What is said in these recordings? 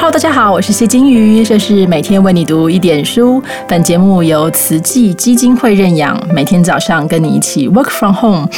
Hello，大家好，我是谢金鱼，这是每天为你读一点书。本节目由慈济基金会认养，每天早上跟你一起 work from home。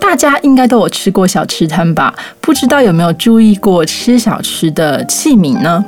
大家应该都有吃过小吃摊吧？不知道有没有注意过吃小吃的器皿呢？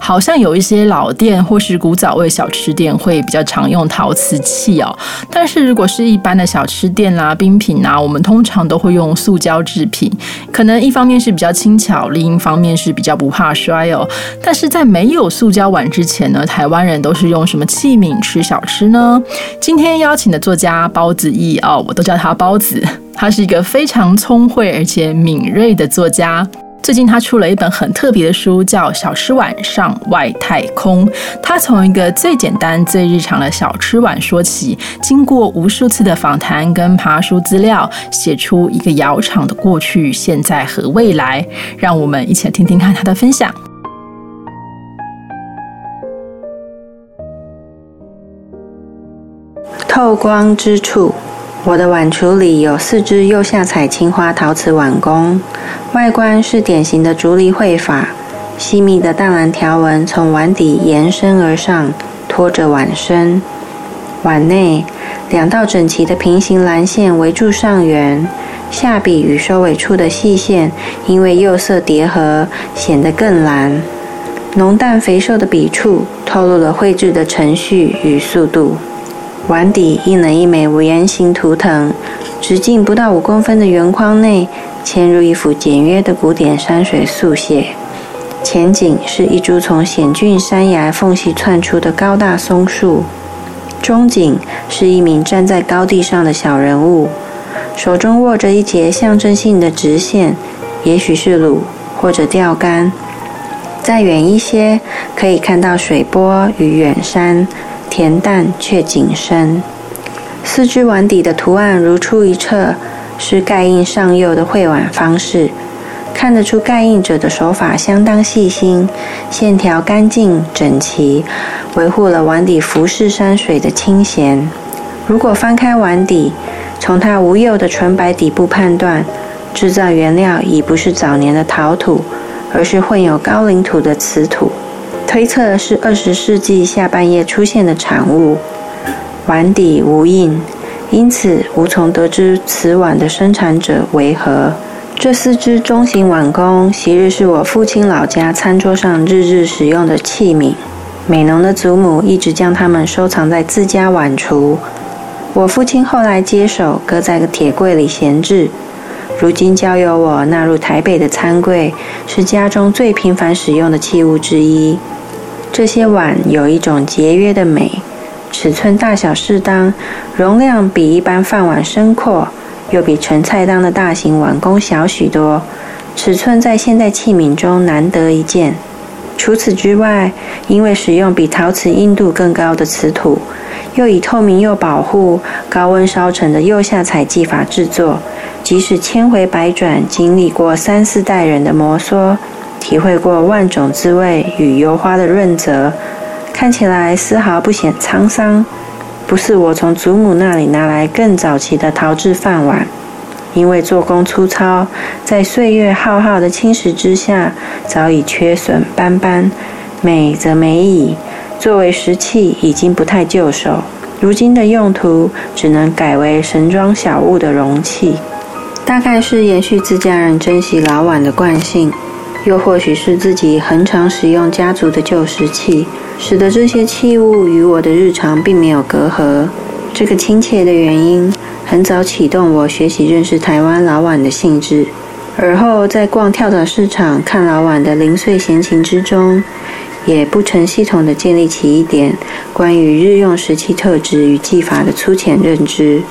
好像有一些老店或是古早味小吃店会比较常用陶瓷器哦，但是如果是一般的小吃店啦、冰品啊，我们通常都会用塑胶制品。可能一方面是比较轻巧，另一方面是比较不怕摔哦。但是在没有塑胶碗之前呢，台湾人都是用什么器皿吃小吃呢？今天邀请的作家包子义哦，我都叫他包子，他是一个非常聪慧而且敏锐的作家。最近他出了一本很特别的书，叫《小吃碗上外太空》。他从一个最简单、最日常的小吃碗说起，经过无数次的访谈跟爬书资料，写出一个窑厂的过去、现在和未来。让我们一起来听听看他的分享。透光之处，我的碗橱里有四只釉下彩青花陶瓷碗工。外观是典型的竹篱绘法，细密的淡蓝条纹从碗底延伸而上，拖着碗身。碗内两道整齐的平行蓝线围住上缘，下笔与收尾处的细线因为釉色叠合显得更蓝。浓淡肥瘦的笔触透露了绘制的程序与速度。碗底印了一枚五圆形图腾，直径不到五公分的圆框内。嵌入一幅简约的古典山水速写，前景是一株从险峻山崖缝隙窜出的高大松树，中景是一名站在高地上的小人物，手中握着一节象征性的直线，也许是橹或者钓竿。再远一些，可以看到水波与远山，恬淡却谨深。四只碗底的图案如出一辙。是盖印上釉的绘碗方式，看得出盖印者的手法相当细心，线条干净整齐，维护了碗底浮世山水的清闲。如果翻开碗底，从它无釉的纯白底部判断，制造原料已不是早年的陶土，而是混有高岭土的瓷土，推测是二十世纪下半叶出现的产物。碗底无印。因此，无从得知此碗的生产者为何。这四只中型碗工，昔日是我父亲老家餐桌上日日使用的器皿。美浓的祖母一直将它们收藏在自家碗橱。我父亲后来接手，搁在个铁柜里闲置。如今交由我纳入台北的餐柜，是家中最频繁使用的器物之一。这些碗有一种节约的美。尺寸大小适当，容量比一般饭碗深阔，又比盛菜当的大型碗公小许多。尺寸在现代器皿中难得一见。除此之外，因为使用比陶瓷硬度更高的瓷土，又以透明又保护、高温烧成的釉下彩技法制作，即使千回百转，经历过三四代人的摩挲，体会过万种滋味与油花的润泽。看起来丝毫不显沧桑，不是我从祖母那里拿来更早期的陶制饭碗，因为做工粗糙，在岁月浩浩的侵蚀之下，早已缺损斑斑，美则美矣。作为食器，已经不太就手，如今的用途只能改为神装小物的容器，大概是延续自家人珍惜老碗的惯性，又或许是自己恒常使用家族的旧石器。使得这些器物与我的日常并没有隔阂。这个亲切的原因，很早启动我学习认识台湾老碗的兴致。而后在逛跳蚤市场看老碗的零碎闲情之中，也不成系统的建立起一点关于日用石器特质与技法的粗浅认知。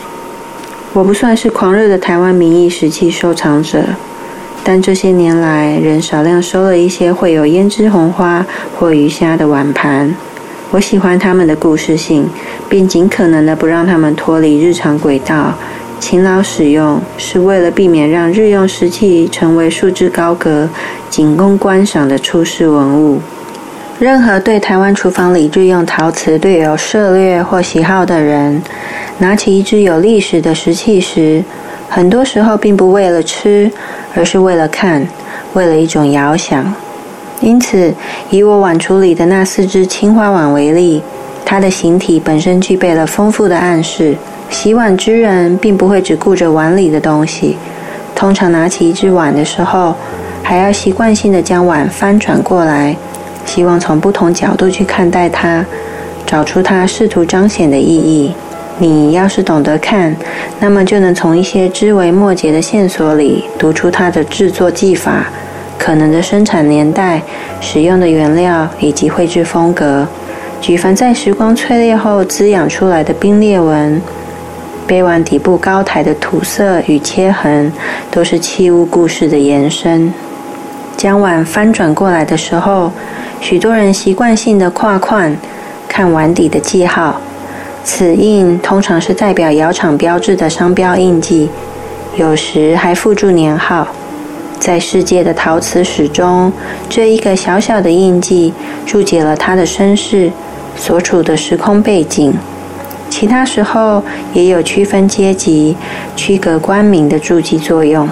我不算是狂热的台湾名义石器收藏者。但这些年来，仍少量收了一些会有胭脂红花或鱼虾的碗盘。我喜欢它们的故事性，并尽可能的不让它们脱离日常轨道。勤劳使用是为了避免让日用石器成为束之高阁、仅供观赏的出世文物。任何对台湾厨房里日用陶瓷略有涉略或喜好的人，拿起一只有历史的石器时，很多时候并不为了吃。而是为了看，为了一种遥想。因此，以我碗橱里的那四只青花碗为例，它的形体本身具备了丰富的暗示。洗碗之人并不会只顾着碗里的东西，通常拿起一只碗的时候，还要习惯性的将碗翻转过来，希望从不同角度去看待它，找出它试图彰显的意义。你要是懂得看，那么就能从一些枝微末节的线索里读出它的制作技法、可能的生产年代、使用的原料以及绘制风格。举凡在时光淬炼后滋养出来的冰裂纹。杯碗底部高台的土色与切痕，都是器物故事的延伸。将碗翻转过来的时候，许多人习惯性的跨框看碗底的记号，此印通常是代表窑厂标志的商标印记，有时还附注年号。在世界的陶瓷史中，这一个小小的印记注解了他的身世、所处的时空背景。其他时候也有区分阶级、区隔官名的注记作用。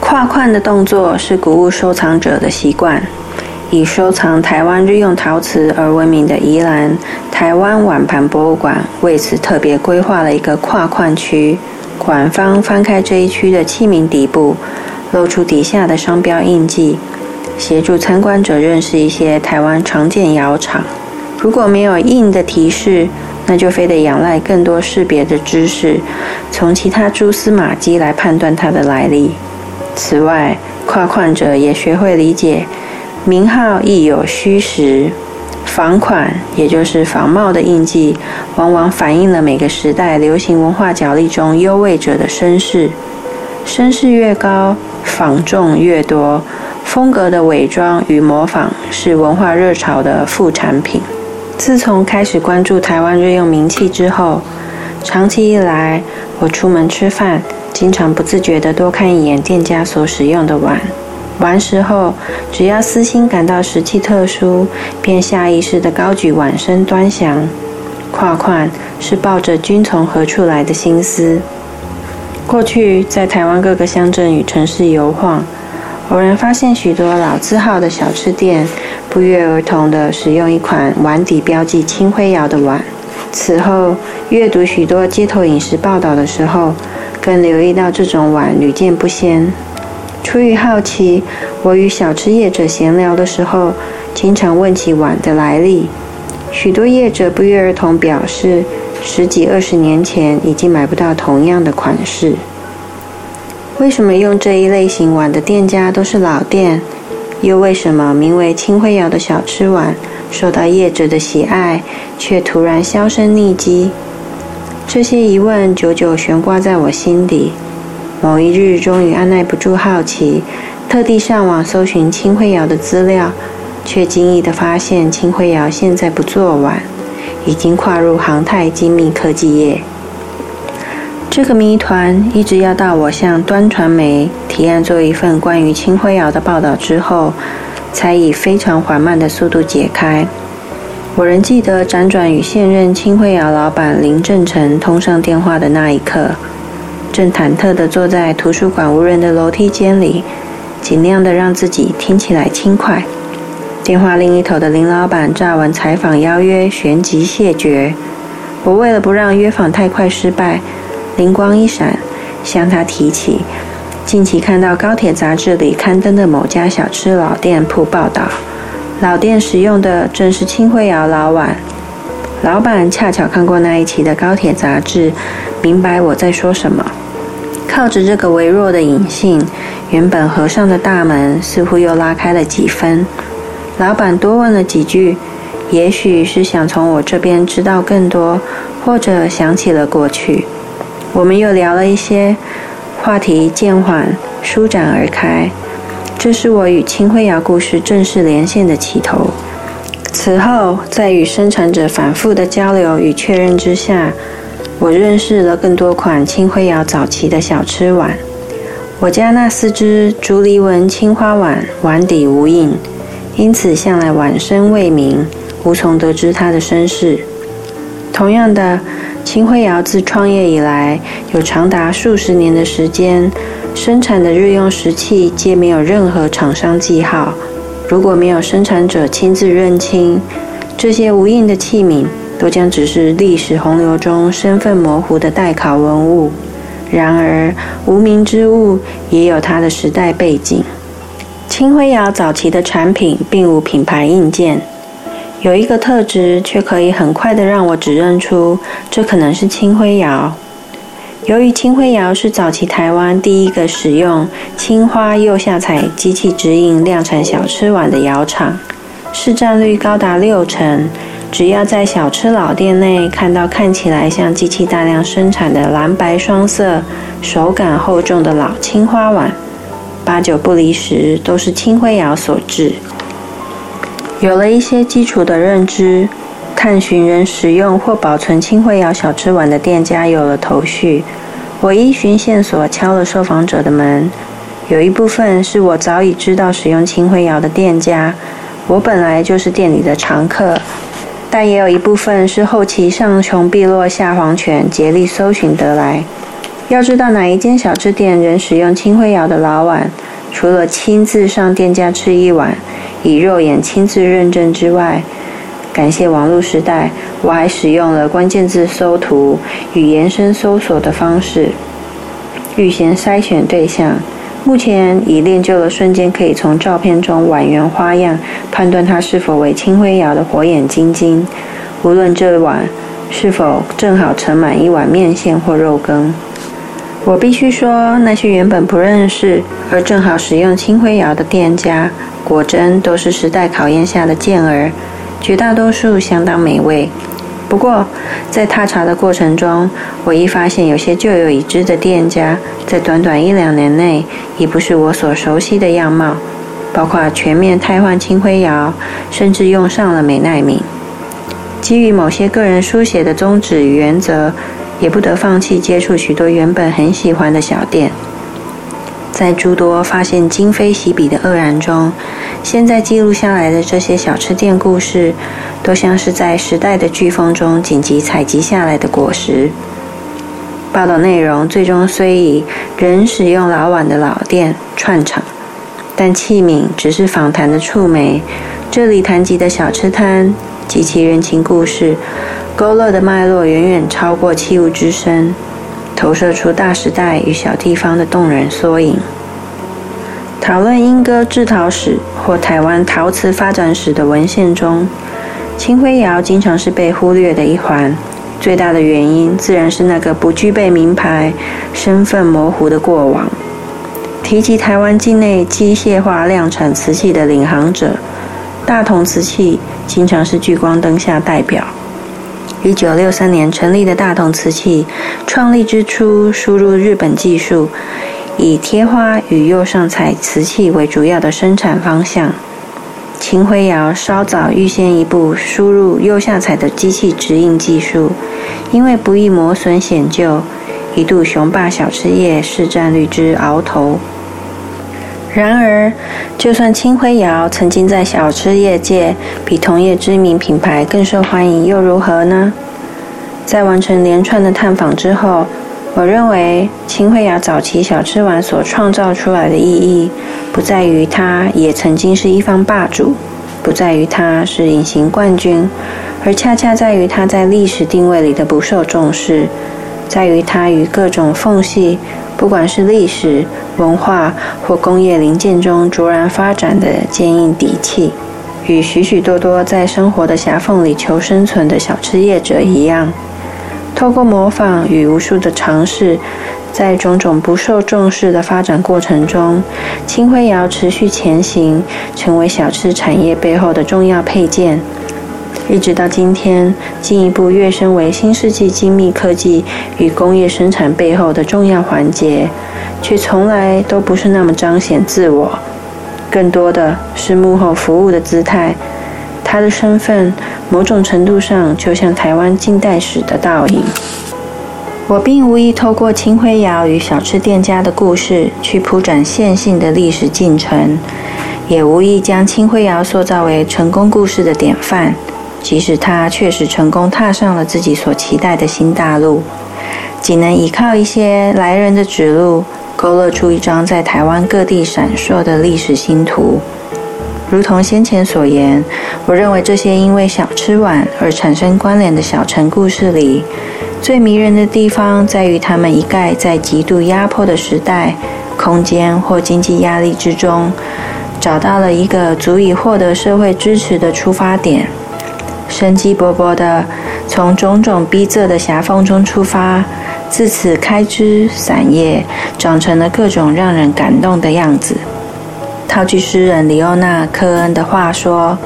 跨框的动作是古物收藏者的习惯。以收藏台湾日用陶瓷而闻名的宜兰台湾碗盘博物馆，为此特别规划了一个跨矿区。馆方翻开这一区的器皿底部，露出底下的商标印记，协助参观者认识一些台湾常见窑厂。如果没有印的提示，那就非得仰赖更多识别的知识，从其他蛛丝马迹来判断它的来历。此外，跨矿者也学会理解名号亦有虚实，仿款也就是仿冒的印记，往往反映了每个时代流行文化角力中优位者的身世。身世越高，仿众越多，风格的伪装与模仿是文化热潮的副产品。自从开始关注台湾日用名器之后，长期以来，我出门吃饭，经常不自觉地多看一眼店家所使用的碗。完食后，只要私心感到时气特殊，便下意识地高举碗身端详。跨款是抱着君从何处来的心思。过去在台湾各个乡镇与城市游晃。偶然发现许多老字号的小吃店不约而同地使用一款碗底标记青灰窑的碗。此后阅读许多街头饮食报道的时候，更留意到这种碗屡见不鲜。出于好奇，我与小吃业者闲聊的时候，经常问起碗的来历。许多业者不约而同表示，十几二十年前已经买不到同样的款式。为什么用这一类型碗的店家都是老店？又为什么名为青灰窑的小吃碗受到业者的喜爱，却突然销声匿迹？这些疑问久久悬挂在我心底。某一日，终于按耐不住好奇，特地上网搜寻青灰窑的资料，却惊异地发现，青灰窑现在不做碗，已经跨入航太精密科技业。这个谜团一直要到我向端传媒提案做一份关于青灰窑的报道之后，才以非常缓慢的速度解开。我仍记得辗转与现任青灰窑老板林正成通上电话的那一刻，正忐忑地坐在图书馆无人的楼梯间里，尽量的让自己听起来轻快。电话另一头的林老板乍闻采访邀约，旋即谢绝。我为了不让约访太快失败。灵光一闪，向他提起近期看到高铁杂志里刊登的某家小吃老店铺报道，老店使用的正是青灰窑老碗。老板恰巧看过那一期的高铁杂志，明白我在说什么。靠着这个微弱的隐性，原本合上的大门似乎又拉开了几分。老板多问了几句，也许是想从我这边知道更多，或者想起了过去。我们又聊了一些，话题渐缓舒展而开。这是我与青灰窑故事正式连线的起头。此后，在与生产者反复的交流与确认之下，我认识了更多款青灰窑早期的小吃碗。我家那四只竹篱纹青花碗，碗底无印，因此向来碗身未明，无从得知它的身世。同样的。青灰窑自创业以来，有长达数十年的时间，生产的日用石器皆没有任何厂商记号，如果没有生产者亲自认清，这些无印的器皿都将只是历史洪流中身份模糊的待考文物。然而，无名之物也有它的时代背景。青灰窑早期的产品并无品牌印鉴，有一个特质却可以很快的让我指认出这可能是青灰窑。由于青灰窑是早期台湾第一个使用青花釉下彩机器直印量产小吃碗的窑厂，市占率高达六成。只要在小吃老店内看到看起来像机器大量生产的蓝白双色、手感厚重的老青花碗，八九不离十都是青灰窑所制。有了一些基础的认知。探寻人使用或保存青灰窑小吃碗的店家有了头绪，我依循线索敲了受访者的门。有一部分是我早已知道使用青灰窑的店家，我本来就是店里的常客，但也有一部分是后期上穷碧落下黄泉竭力搜寻得来。要知道哪一间小吃店仍使用青灰窑的老碗，除了亲自上店家吃一碗，以肉眼亲自认证之外，感谢网络时代，我还使用了关键字搜图与延伸搜索的方式，预先筛选对象。目前已练就了瞬间可以从照片中碗圆花样判断它是否为青灰窑的火眼金睛。无论这碗是否正好盛满一碗面线或肉羹，我必须说，那些原本不认识而正好使用青灰窑的店家，果真都是时代考验下的健儿。绝大多数相当美味，不过在踏查的过程中，我一发现有些旧有已知的店家，在短短一两年内已不是我所熟悉的样貌，包括全面汰换青灰窑，甚至用上了美奈敏。基于某些个人书写的宗旨与原则，也不得放弃接触许多原本很喜欢的小店。在诸多发现今非昔比的愕然中，现在记录下来的这些小吃店故事，都像是在时代的飓风中紧急采集下来的果实。报道内容最终虽以仍使用老碗的老店串场，但器皿只是访谈的触媒。这里谈及的小吃摊及其人情故事，勾勒的脉络远远超过器物之声。投射出大时代与小地方的动人缩影。讨论莺歌制陶史或台湾陶瓷发展史的文献中，青灰窑经常是被忽略的一环。最大的原因自然是那个不具备名牌、身份模糊的过往。提及台湾境内机械化量产瓷器的领航者，大同瓷器经常是聚光灯下代表。一九六三年成立的大同瓷器，创立之初输入日本技术，以贴花与釉上彩瓷器为主要的生产方向。秦灰窑稍早预先一步输入釉下彩的机器直印技术，因为不易磨损显旧，一度雄霸小吃业市占率之鳌头。然而，就算青灰窑曾经在小吃业界比同业知名品牌更受欢迎，又如何呢？在完成连串的探访之后，我认为青灰窑早期小吃碗所创造出来的意义，不在于它也曾经是一方霸主，不在于它是隐形冠军，而恰恰在于它在历史定位里的不受重视，在于它与各种缝隙。不管是历史文化或工业零件中卓然发展的坚硬底气，与许许多多在生活的狭缝里求生存的小吃业者一样，透过模仿与无数的尝试，在种种不受重视的发展过程中，青灰窑持续前行，成为小吃产业背后的重要配件。一直到今天，进一步跃升为新世纪精密科技与工业生产背后的重要环节，却从来都不是那么彰显自我，更多的是幕后服务的姿态。他的身份，某种程度上就像台湾近代史的倒影。我并无意透过青灰窑与小吃店家的故事去铺展线性的历史进程，也无意将青灰窑塑造为成功故事的典范。即使他确实成功踏上了自己所期待的新大陆，仅能依靠一些来人的指路，勾勒出一张在台湾各地闪烁的历史星图。如同先前所言，我认为这些因为小吃碗而产生关联的小城故事里，最迷人的地方在于他们一概在极度压迫的时代、空间或经济压力之中，找到了一个足以获得社会支持的出发点，生机勃勃的从种种逼仄的狭缝中出发，自此开枝散叶，长成了各种让人感动的样子。套句诗人里欧纳·科恩的话说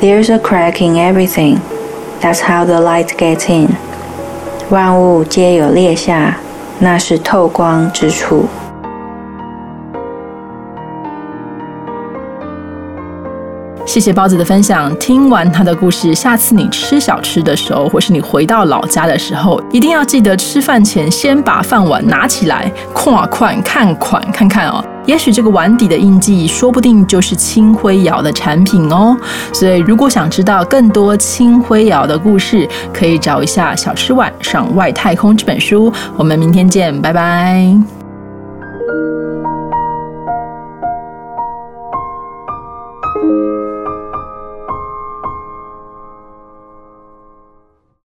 ：“There's a crack in everything. That's how the light gets in.” 万物皆有裂下，那是透光之处。谢谢包子的分享。听完他的故事，下次你吃小吃的时候，或是你回到老家的时候，一定要记得吃饭前先把饭碗拿起来，看款看款看看哦。也许这个碗底的印记，说不定就是清辉窑的产品哦。所以，如果想知道更多清辉窑的故事，可以找一下《小吃碗上外太空》这本书。我们明天见，拜拜。